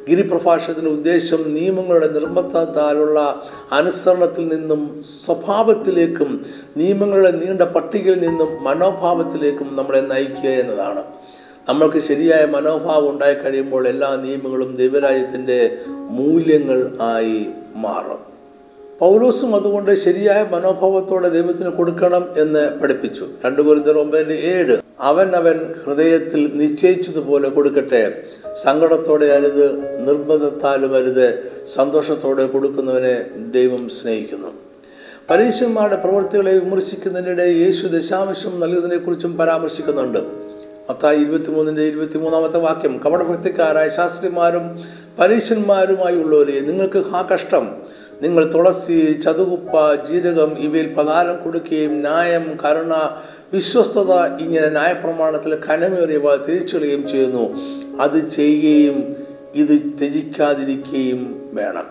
A: ഗിരിപ്രഭാഷണത്തിന്റെ ഉദ്ദേശം നിയമങ്ങളുടെ നിർബന്ധത്താലുള്ള അനുസരണത്തിൽ നിന്നും സ്വഭാവത്തിലേക്കും നിയമങ്ങളുടെ നീണ്ട പട്ടികയിൽ നിന്നും മനോഭാവത്തിലേക്കും നമ്മളെ നയിക്കുക എന്നതാണ്. നമ്മൾക്ക് ശരിയായ മനോഭാവം ഉണ്ടായി കഴിയുമ്പോൾ എല്ലാ നിയമങ്ങളും ദൈവരാജ്യത്തിന്റെ മൂല്യങ്ങൾ ആയി മാറും. പൗലോസും അതുകൊണ്ട് ശരിയായ മനോഭാവത്തോടെ ദൈവത്തിന് കൊടുക്കണം എന്ന് പഠിപ്പിച്ചു. രണ്ടു കുരുന്തർ ഒമ്പതിന്റെ ഏഴ് അവൻ അവൻ ഹൃദയത്തിൽ നിശ്ചയിച്ചതുപോലെ കൊടുക്കട്ടെ. സങ്കടത്തോടെ അരുത് നിർബന്ധത്താലും അരുത് സന്തോഷത്തോടെ കൊടുക്കുന്നവനെ ദൈവം സ്നേഹിക്കുന്നു. പരീക്ഷന്മാരുടെ പ്രവൃത്തികളെ വിമർശിക്കുന്നതിനിടെ യേശു ദശാംശം നൽകുന്നതിനെ കുറിച്ചും പരാമർശിക്കുന്നുണ്ട്. മത്തായി ഇരുപത്തിമൂന്നിന്റെ ഇരുപത്തിമൂന്നാമത്തെ വാക്യം കപടഭക്തിക്കാരായ ശാസ്ത്രിമാരും പരീക്ഷന്മാരുമായുള്ളവരെ നിങ്ങൾക്ക് ആ കഷ്ടം നിങ്ങൾ തുളസി ചതുകുപ്പ ജീരകം ഇവയിൽ പ്രധാനം കൊടുക്കുകയും ന്യായം കരുണ വിശ്വസ്തത ഇങ്ങനെ ന്യായപ്രമാണത്തിൽ കനമേറിയവ തിരിച്ചറിയുകയും ചെയ്യുന്നു. അത് ചെയ്യുകയും ഇത് ത്യജിക്കാതിരിക്കുകയും വേണം.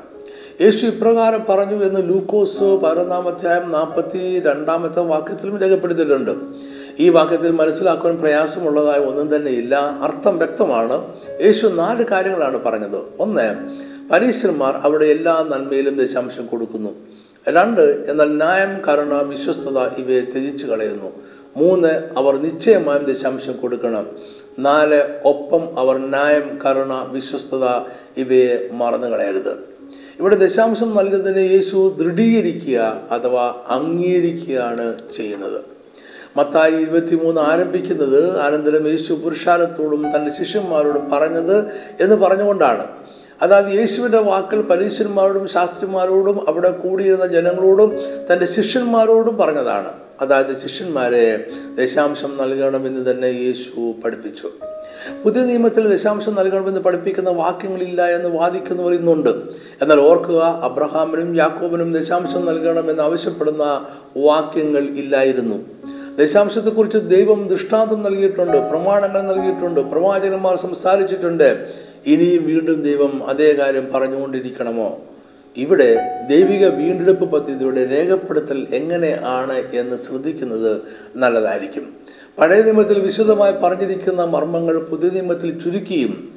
A: യേശു ഇപ്രകാരം പറഞ്ഞു എന്ന് ലൂക്കോസ് പതിനൊന്നാമത്തെ നാൽപ്പത്തി രണ്ടാമത്തെ വാക്യത്തിലും രേഖപ്പെടുത്തിയിട്ടുണ്ട്. ഈ വാക്യത്തിൽ മനസ്സിലാക്കുവാൻ പ്രയാസമുള്ളതായ ഒന്നും തന്നെ ഇല്ല. അർത്ഥം വ്യക്തമാണ്. യേശു നാല് കാര്യങ്ങളാണ് പറഞ്ഞത്. ഒന്ന് പരീശന്മാർ അവിടെ എല്ലാ നന്മയിലും ദശാംശം കൊടുക്കുന്നു. രണ്ട് എന്നാൽ ന്യായം കരുണ വിശ്വസ്തത ഇവയെ ത്യജിച്ചു കളയുന്നു. മൂന്ന് അവർ നിശ്ചയമായും ദശാംശം കൊടുക്കണം. നാല് ഒപ്പം അവർ ന്യായം കരുണ വിശ്വസ്തത ഇവയെ മറന്നു കളയരുത്. ഇവിടെ ദശാംശം നൽകുന്നതിന് യേശു ദൃഢീകരിക്കുക അഥവാ അംഗീകരിക്കുകയാണ് ചെയ്യുന്നത്. മത്തായി ഇരുപത്തിമൂന്ന് ആരംഭിക്കുന്നത് അനന്തരം യേശു പുരുഷാരത്തോടും തന്റെ ശിഷ്യന്മാരോടും പറഞ്ഞത് എന്ന് പറഞ്ഞുകൊണ്ടാണ്. അതായത് യേശുവിന്റെ വാക്കുകൾ പരീക്ഷന്മാരോടും ശാസ്ത്രിമാരോടും അവിടെ കൂടിയിരുന്ന ജനങ്ങളോടും തന്റെ ശിഷ്യന്മാരോടും പറഞ്ഞതാണ്. അതായത് ശിഷ്യന്മാരെ ദശാംശം നൽകണമെന്ന് തന്നെ യേശു പഠിപ്പിച്ചു. പുതിയ നിയമത്തിൽ ദശാംശം നൽകണമെന്ന് പഠിപ്പിക്കുന്ന വാക്യങ്ങളില്ല എന്ന് വാദിക്കുന്നവർ ഇന്നുണ്ട്. എന്നാൽ ഓർക്കുക അബ്രഹാമിനും യാക്കോബിനും ദശാംശം നൽകണമെന്ന് ആവശ്യപ്പെടുന്ന വാക്യങ്ങൾ ഇല്ലായിരുന്നു. ദശാംശത്തെക്കുറിച്ച് ദൈവം ദൃഷ്ടാന്തം നൽകിയിട്ടുണ്ട് പ്രമാണങ്ങൾ നൽകിയിട്ടുണ്ട് പ്രവാചകന്മാർ സംസാരിച്ചിട്ടുണ്ട്. ഇനിയും വീണ്ടും ദൈവം അതേ കാര്യം പറഞ്ഞുകൊണ്ടിരിക്കണമോ? ഇവിടെ ദൈവിക വീണ്ടെടുപ്പ് പദ്ധതിയുടെ രേഖപ്പെടുത്തൽ എങ്ങനെയാണ് എന്ന് ശ്രദ്ധിക്കുന്നത് നല്ലതായിരിക്കും. പഴയ നിയമത്തിൽ വിശദമായി പറഞ്ഞിരിക്കുന്ന മർമ്മങ്ങൾ പുതിയ നിയമത്തിൽ ചുരുക്കിയും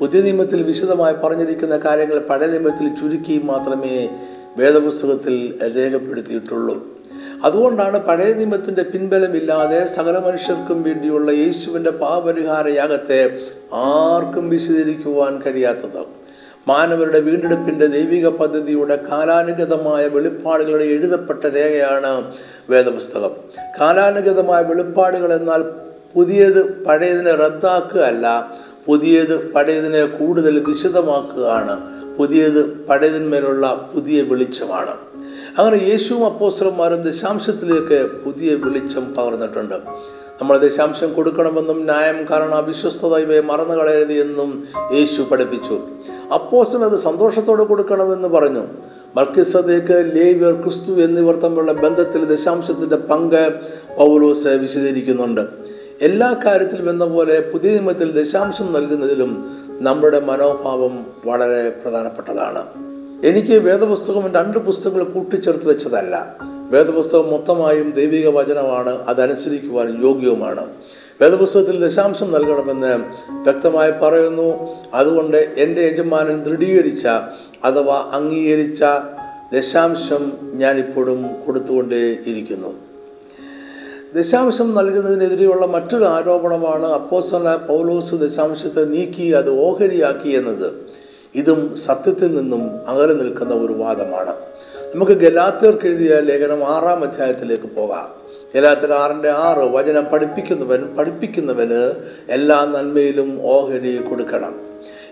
A: പുതിയ നിയമത്തിൽ വിശദമായി പറഞ്ഞിരിക്കുന്ന കാര്യങ്ങൾ പഴയ നിയമത്തിൽ ചുരുക്കിയും മാത്രമേ വേദപുസ്തകത്തിൽ രേഖപ്പെടുത്തിയിട്ടുള്ളൂ. അതുകൊണ്ടാണ് പഴയ നിയമത്തിന്റെ പിൻബലമില്ലാതെ സകല മനുഷ്യർക്കും വേണ്ടിയുള്ള യേശുവിന്റെ പാപരിഹാര യാഗത്തെ ആർക്കും വിശദീകരിക്കുവാൻ കഴിയാത്തത്. മാനവരുടെ വീണ്ടെടുപ്പിന്റെ ദൈവിക പദ്ധതിയുടെ കാലാനുഗതമായ വെളിപ്പാടുകളുടെ എഴുതപ്പെട്ട രേഖയാണ് വേദപുസ്തകം. കാലാനുഗതമായ വെളിപ്പാടുകൾ എന്നാൽ പുതിയത് പഴയതിനെ റദ്ദാക്കുകയല്ല പുതിയത് പഴയതിനെ കൂടുതൽ വിശദമാക്കുകയാണ്. പുതിയത് പഴയതിന്മേലുള്ള പുതിയ വെളിച്ചമാണ്. അങ്ങനെ യേശുവും അപ്പോസ്റ്റർമാരും ദശാംശത്തിലേക്ക് പുതിയ വെളിച്ചം പകർന്നിട്ടുണ്ട്. നമ്മൾ ദശാംശം കൊടുക്കണമെന്നും ന്യായം കാരണം അവിശ്വസ്തത ഇവയെ മറന്നു കളയരുത് എന്നും യേശു പഠിപ്പിച്ചു. അപ്പോസൻ അത് സന്തോഷത്തോടെ കൊടുക്കണമെന്ന് പറഞ്ഞു. മർക്കിസദേക്ക് ലേവ്യർ ക്രിസ്തു എന്നിവർ തമ്മിലുള്ള ബന്ധത്തിൽ ദശാംശത്തിന്റെ പങ്ക് പൗലോസ് വിശദീകരിക്കുന്നുണ്ട്. എല്ലാ കാര്യത്തിലും എന്ന പോലെ പുതിയ നിയമത്തിൽ ദശാംശം നൽകുന്നതിലും നമ്മുടെ മനോഭാവം വളരെ പ്രധാനപ്പെട്ടതാണ്. എനിക്ക് വേദപുസ്തകം രണ്ട് പുസ്തകങ്ങൾ കൂട്ടിച്ചേർത്ത് വെച്ചതല്ല. വേദപുസ്തകം മൊത്തമായും ദൈവിക വചനമാണ് അതനുസരിക്കുവാൻ യോഗ്യവുമാണ്. വേദപുസ്തകത്തിൽ ദശാംശം നൽകണമെന്ന് വ്യക്തമായി പറയുന്നു. അതുകൊണ്ട് എന്റെ യജമാനൻ ദൃഢീകരിച്ച അഥവാ അംഗീകരിച്ച ദശാംശം ഞാനിപ്പോഴും കൊടുത്തുകൊണ്ടേ ഇരിക്കുന്നു. ദശാംശം നൽകുന്നതിനെതിരെയുള്ള മറ്റൊരു ആരോപണമാണ് അപ്പോസ്തല പൗലോസ് ദശാംശത്തെ നീക്കി അത് ഓഹരിയാക്കി എന്നത്. ഇതും സത്യത്തിൽ നിന്നും അകലെ നിൽക്കുന്ന ഒരു വാദമാണ്. നമുക്ക് ഗലാത്യർക്ക് എഴുതിയ ലേഖനം ആറാം അധ്യായത്തിലേക്ക് പോകാം. ഗലാത്യർ ആറിന്റെ ആറ് വചനം പഠിപ്പിക്കുന്നവൻ പഠിപ്പിക്കുന്നവന് എല്ലാ നന്മയിലും ഓഹരി കൊടുക്കണം.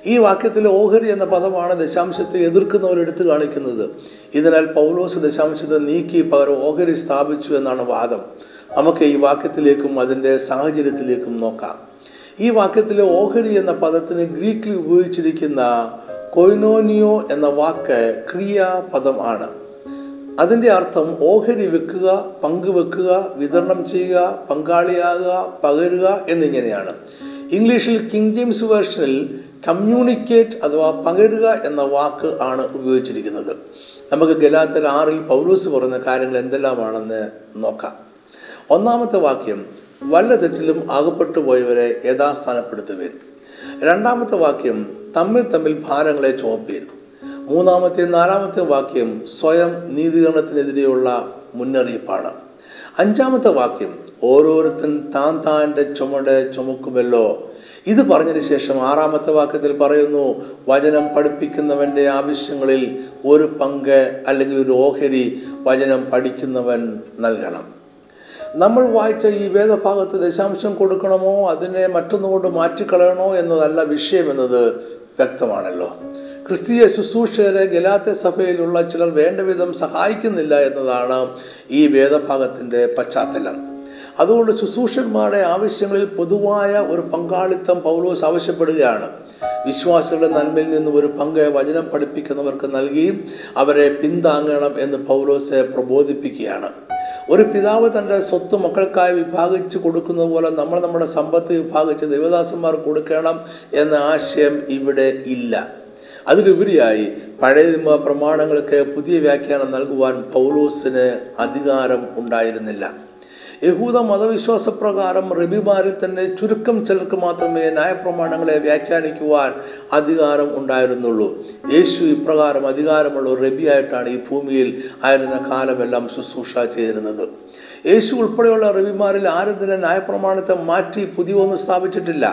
A: ഈ വാക്യത്തിലെ ഓഹരി എന്ന പദമാണ് ദശാംശത്തെ എതിർക്കുന്നവർ എടുത്തു കാണിക്കുന്നത്. ഇതിനാൽ പൗലോസ് ദശാംശത്തെ നീക്കി പകരം ഓഹരി സ്ഥാപിച്ചു എന്നാണ് വാദം. നമുക്ക് ഈ വാക്യത്തിലേക്കും അതിന്റെ സാഹചര്യത്തിലേക്കും നോക്കാം. ഈ വാക്യത്തിലെ ഓഹരി എന്ന പദത്തിന് ഗ്രീക്കിൽ ഉപയോഗിച്ചിരിക്കുന്ന കൊയ്നോനിയോ എന്ന വാക്ക് ക്രിയാപദം ആണ്. അതിന്റെ അർത്ഥം ഓഹരി വെക്കുക പങ്കുവെക്കുക വിതരണം ചെയ്യുക പങ്കാളിയാകുക പകരുക എന്നിങ്ങനെയാണ്. ഇംഗ്ലീഷിൽ കിങ് ജെയിംസ് വേർഷനിൽ കമ്മ്യൂണിക്കേറ്റ് അഥവാ പകരുക എന്ന വാക്ക് ആണ് ഉപയോഗിച്ചിരിക്കുന്നത്. നമുക്ക് ഗലാത്തർ ആറിൽ പൗലൂസ് പറയുന്ന കാര്യങ്ങൾ എന്തെല്ലാമാണെന്ന് നോക്കാം. ഒന്നാമത്തെ വാക്യം വല്ല തെറ്റിലും അകപ്പെട്ടു പോയവരെ യഥാസ്ഥാനപ്പെടുത്തുവേൻ. രണ്ടാമത്തെ വാക്യം തമ്മിൽ തമ്മിൽ ഭാരങ്ങളെ ചുമപ്പീൻ മൂന്നാമത്തെ നാലാമത്തെ വാക്യം സ്വയം നീതീകരണത്തിനെതിരെയുള്ള മുന്നറിയിപ്പാണ്. അഞ്ചാമത്തെ വാക്യം ഓരോരുത്തൻ താൻ താന്റെ ചുമട് ചുമക്കുമല്ലോ. ഇത് പറഞ്ഞതിന് ശേഷം ആറാമത്തെ വാക്യത്തിൽ പറയുന്നു വചനം പഠിപ്പിക്കുന്നവന്റെ ആവശ്യങ്ങളിൽ ഒരു പങ്ക് അല്ലെങ്കിൽ ഒരു ഓഹരി വചനം പഠിക്കുന്നവൻ നൽകണം. നമ്മൾ വായിച്ച ഈ വേദഭാഗത്ത് ദശാംശം കൊടുക്കണമോ അതിനെ മറ്റൊന്നുകൊണ്ട് മാറ്റിക്കളയണോ എന്നതല്ല വിഷയം എന്നത്. വ്യക്തമാണല്ലോ. ക്രിസ്തീയ ശുശ്രൂഷകരെ ഗലാത്ത സഭയിലുള്ള ചിലർ വേണ്ടവിധം സഹായിക്കുന്നില്ല എന്നതാണ് ഈ വേദഭാഗത്തിന്റെ പശ്ചാത്തലം. അതുകൊണ്ട് ശുശ്രൂഷന്മാരുടെ ആവശ്യങ്ങളിൽ പൊതുവായ ഒരു പങ്കാളിത്തം പൗലോസ് ആവശ്യപ്പെടുകയാണ്. വിശ്വാസികളുടെ നന്മയിൽ നിന്ന് ഒരു പങ്ക് വചനം പഠിപ്പിക്കുന്നവർക്ക് നൽകി അവരെ പിന്താങ്ങണം എന്ന് പൗലോസ് പ്രബോധിപ്പിക്കുകയാണ്. ഒരു പിതാവ് തന്റെ സ്വത്ത് മക്കൾക്കായി വിഭാഗിച്ചു കൊടുക്കുന്നത് പോലെ നമ്മൾ നമ്മുടെ സമ്പത്ത് വിഭാഗിച്ച് ദേവദാസന്മാർ കൊടുക്കണം എന്ന ആശയം ഇവിടെ ഇല്ല. അതിലുപരിയായി പഴയ പ്രമാണങ്ങൾക്ക് പുതിയ വ്യാഖ്യാനം നൽകുവാൻ പൗലോസിന് അധികാരം ഉണ്ടായിരുന്നില്ല. യഹൂദ മതവിശ്വാസപ്രകാരം റബിമാരിൽ തന്നെ ചുരുക്കം ചിലർക്ക് മാത്രമേ ന്യായപ്രമാണങ്ങളെ വ്യാഖ്യാനിക്കുവാൻ അധികാരം ഉണ്ടായിരുന്നുള്ളൂ. യേശു ഇപ്രകാരം അധികാരമുള്ള ഒരു റബിയായിട്ടാണ് ഈ ഭൂമിയിൽ ആയിരുന്ന കാലമെല്ലാം ശുശ്രൂഷ ചെയ്തിരുന്നത്. യേശു ഉൾപ്പെടെയുള്ള റബിമാരിൽ ആരും തന്നെ ന്യായപ്രമാണത്തെ മാറ്റി പുതിയ ഒന്നും സ്ഥാപിച്ചിട്ടില്ല.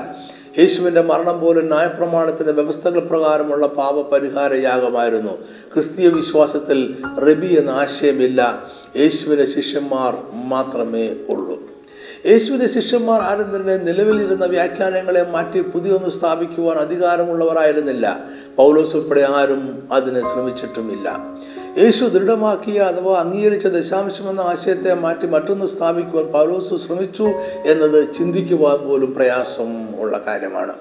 A: യേശുവിന്റെ മരണം പോലും ന്യായപ്രമാണത്തിന്റെ വ്യവസ്ഥകൾ പ്രകാരമുള്ള പാപപരിഹാര യാഗമായിരുന്നു ക്രിസ്തീയ വിശ്വാസത്തിൽ റബി എന്ന ആശയമില്ല. യേശുവിന്റെ ശിഷ്യന്മാർ മാത്രമേ ഉള്ളൂ. യേശുവിന്റെ ശിഷ്യന്മാർ ആരും തന്നെ നിലവിലിരുന്ന വ്യാഖ്യാനങ്ങളെ മാറ്റി പുതിയൊന്ന് സ്ഥാപിക്കുവാൻ അധികാരമുള്ളവരായിരുന്നില്ല. പൗലോസ് ഉൾപ്പെടെ ആരും അതിന് ശ്രമിച്ചിട്ടുമില്ല. യേശു ദൃഢമാക്കിയ അഥവാ അംഗീകരിച്ച ദശാംശം എന്ന ആശയത്തെ മാറ്റി മറ്റൊന്ന് സ്ഥാപിക്കുവാൻ പൗലോസ് ശ്രമിച്ചു എന്നത് ചിന്തിക്കുവാൻ പോലും പ്രയാസം ഉള്ള കാര്യമാണ്.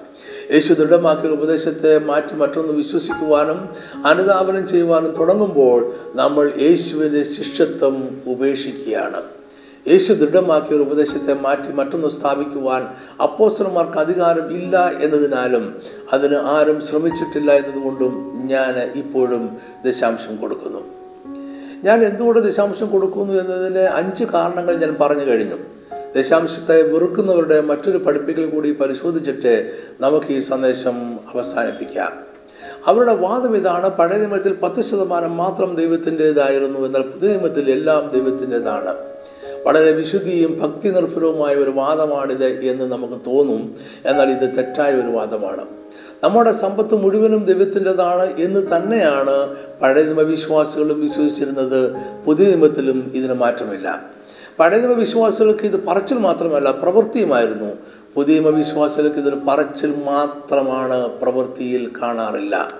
A: യേശു ദൃഢമാക്കിയ ഉപദേശത്തെ മാറ്റി മറ്റൊന്ന് വിശ്വസിക്കുവാനും അനുധാപനം ചെയ്യുവാനും തുടങ്ങുമ്പോൾ നമ്മൾ യേശുവിന്റെ ശിഷ്യത്വം ഉപേക്ഷിക്കുകയാണ്. യേശു ദൃഢമാക്കിയ ഒരു ഉപദേശത്തെ മാറ്റി മറ്റൊന്ന് സ്ഥാപിക്കുവാൻ അപ്പോസ്റ്റർമാർക്ക് അധികാരം ഇല്ല എന്നതിനാലും അതിന് ആരും ശ്രമിച്ചിട്ടില്ല എന്നതുകൊണ്ടും ഞാൻ ഇപ്പോഴും ദശാംശം കൊടുക്കുന്നു. ഞാൻ എന്തുകൊണ്ട് ദശാംശം കൊടുക്കുന്നു എന്നതിന് അഞ്ച് കാരണങ്ങൾ ഞാൻ പറഞ്ഞു കഴിഞ്ഞു. ദശാംശത്തെ വെറുക്കുന്നവരുടെ മറ്റൊരു പഠിപ്പിക്കൽ കൂടി പരിശോധിച്ചിട്ട് നമുക്ക് ഈ സന്ദേശം അവസാനിപ്പിക്കാം. അവരുടെ വാദം ഇതാണ് പഴയ നിയമത്തിൽ പത്ത് ശതമാനം മാത്രം ദൈവത്തിന്റെതായിരുന്നു എന്നാൽ പുതിയ നിയമത്തിൽ എല്ലാം ദൈവത്തിന്റെതാണ്. വളരെ വിശുദ്ധിയും ഭക്തി നിർഭരവുമായ ഒരു വാദമാണിത് എന്ന് നമുക്ക് തോന്നും. എന്നാൽ ഇത് തെറ്റായ ഒരു വാദമാണ്. നമ്മുടെ സമ്പത്ത് മുഴുവനും ദൈവത്തിന്റെതാണ് എന്ന് തന്നെയാണ് പഴയ നിയമ വിശ്വാസികളും വിശ്വസിച്ചിരുന്നത്. പുതിയ നിയമത്തിലും ഇതിന് മാറ്റമില്ല. പഴയ നിയമ വിശ്വാസികൾക്ക് ഇത് പറച്ചിൽ മാത്രമല്ല പ്രവൃത്തിയുമായിരുന്നു. പുതിയ നിയമ വിശ്വാസികൾക്ക് ഇതൊരു പറച്ചിൽ മാത്രമാണ് പ്രവൃത്തിയിൽ കാണാറില്ല.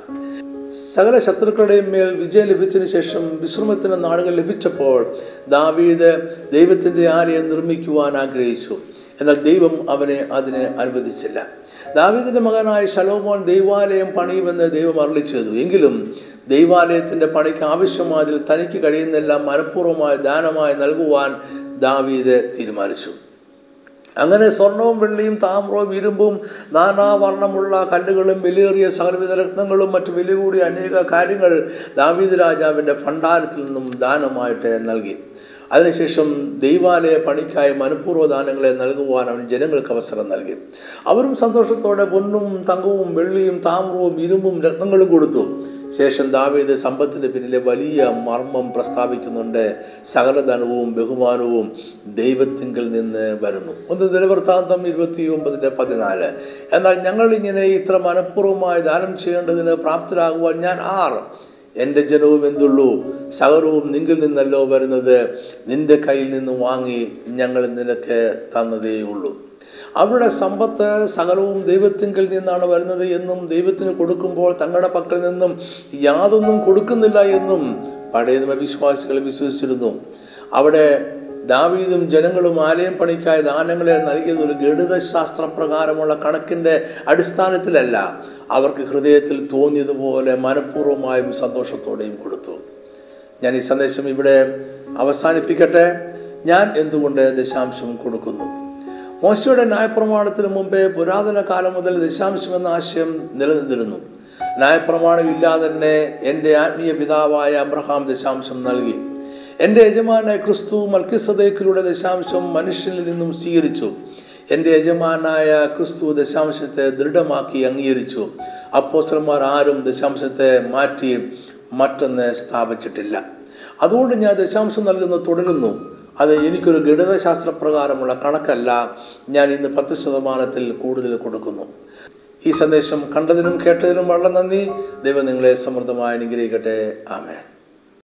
A: സകല ശത്രുക്കളുടെയും മേൽ വിജയം ലഭിച്ചതിന് ശേഷം വിശ്രമത്തിന് നാടുകൾ ലഭിച്ചപ്പോൾ ദാവീദ് ദൈവത്തിന്റെ ആലയം നിർമ്മിക്കുവാൻ ആഗ്രഹിച്ചു. എന്നാൽ ദൈവം അവനെ അതിന് അനുവദിച്ചില്ല. ദാവീദിന്റെ മകനായ ശലോമോൻ ദൈവാലയം പണിയുമെന്ന് ദൈവം അരളി ചെയ്തു. എങ്കിലും ദൈവാലയത്തിന്റെ പണിക്ക് ആവശ്യമായതിൽ തനിക്ക് കഴിയുന്നെല്ലാം മനഃപൂർവമായ ദാനമായി നൽകുവാൻ ദാവീദ് തീരുമാനിച്ചു. അങ്ങനെ സ്വർണവും വെള്ളിയും താമ്രവും ഇരുമ്പും നാനാവർണമുള്ള കല്ലുകളും വിലയേറിയ സകലവിധ രത്നങ്ങളും മറ്റു വില കൂടിയ അനേക കാര്യങ്ങൾ ദാവീദ് രാജാവിന്റെ ഭണ്ഡാരത്തിൽ നിന്നും ദാനമായിട്ട് നൽകി. അതിനുശേഷം ദൈവാലയ പണിക്കായി മനഃപൂർവ ദാനങ്ങളെ നൽകുവാൻ അവൻ ജനങ്ങൾക്ക് അവസരം നൽകി. അവരും സന്തോഷത്തോടെ പൊന്നും തങ്കവും വെള്ളിയും താമ്രവും ഇരുമ്പും രത്നങ്ങളും കൊടുത്തു. ശേഷം ദാവീദ് സമ്പത്തിന്റെ പിന്നിലെ വലിയ മർമ്മം പ്രസ്താവിക്കുന്നുണ്ട്. സകലധനവും ബഹുമാനവും ദൈവത്തിങ്കിൽ നിന്ന് വരുന്നു. ഒന്ന് ദിനവൃത്താന്തം ഇരുപത്തി ഒമ്പതിന്റെ പതിനാല്. എന്നാൽ ഞങ്ങൾ ഇങ്ങനെ ഇത്ര മനഃപൂർവമായി ദാനം ചെയ്യേണ്ടതിന് പ്രാപ്തരാകുവാൻ ഞാൻ ആർ? എന്റെ ജനവും എന്തുള്ളൂ? സകലവും നിങ്കിൽ നിന്നല്ലോ വരുന്നത്. നിന്റെ കയ്യിൽ നിന്ന് വാങ്ങി ഞങ്ങൾ നിനക്ക് തന്നതേയുള്ളൂ. അവരുടെ സമ്പത്ത് സകലവും ദൈവത്തിങ്കിൽ നിന്നാണ് വരുന്നത് എന്നും ദൈവത്തിന് കൊടുക്കുമ്പോൾ തങ്ങളുടെ പക്കൽ നിന്നും യാതൊന്നും കൊടുക്കുന്നില്ല എന്നും പഴയ വിശ്വാസികൾ വിശ്വസിച്ചിരുന്നു. അവിടെ ദാവീദും ജനങ്ങളും ആലയം പണിക്കായ ദാനങ്ങളെ നൽകിയത് ഒരു ഗണിതശാസ്ത്ര പ്രകാരമുള്ള കണക്കിന്റെ അടിസ്ഥാനത്തിലല്ല. അവർക്ക് ഹൃദയത്തിൽ തോന്നിയതുപോലെ മനഃപൂർവമായും സന്തോഷത്തോടെയും കൊടുത്തു. ഞാൻ ഈ സന്ദേശം ഇവിടെ അവസാനിപ്പിക്കട്ടെ. ഞാൻ എന്തുകൊണ്ട് ദശാംശം കൊടുക്കുന്നു? മോശയുടെ ന്യായപ്രമാണത്തിന് മുമ്പേ പുരാതന കാലം മുതൽ ദശാംശം എന്ന ആശയം നിലനിന്നിരുന്നു. ന്യായപ്രമാണം ഇല്ലാതെ തന്നെ എന്റെ ആത്മീയ പിതാവായ അബ്രഹാം ദശാംശം നൽകി. എന്റെ യജമാനായ ക്രിസ്തു മൽക്കിസദേക്കിലൂടെ ദശാംശം മനുഷ്യനിൽ നിന്നും സ്വീകരിച്ചു. എന്റെ യജമാനായ ക്രിസ്തു ദശാംശത്തെ ദൃഢമാക്കി അംഗീകരിച്ചു. അപ്പോസ്റ്റർമാർ ആരും ദശാംശത്തെ മാറ്റി മറ്റൊന്ന് സ്ഥാപിച്ചിട്ടില്ല. അതുകൊണ്ട് ഞാൻ ദശാംശം നൽകുന്നത് തുടരുന്നു. അത് എനിക്കൊരു ഗണിതശാസ്ത്ര പ്രകാരമുള്ള കണക്കല്ല. ഞാൻ ഇന്ന് പത്ത് ശതമാനത്തിൽ കൂടുതൽ കൊടുക്കുന്നു. ഈ സന്ദേശം കണ്ടതിനും കേട്ടതിനും വളരെ നന്ദി. ദൈവം നിങ്ങളെ സമൃദ്ധമായി അനുഗ്രഹിക്കട്ടെ. ആമേ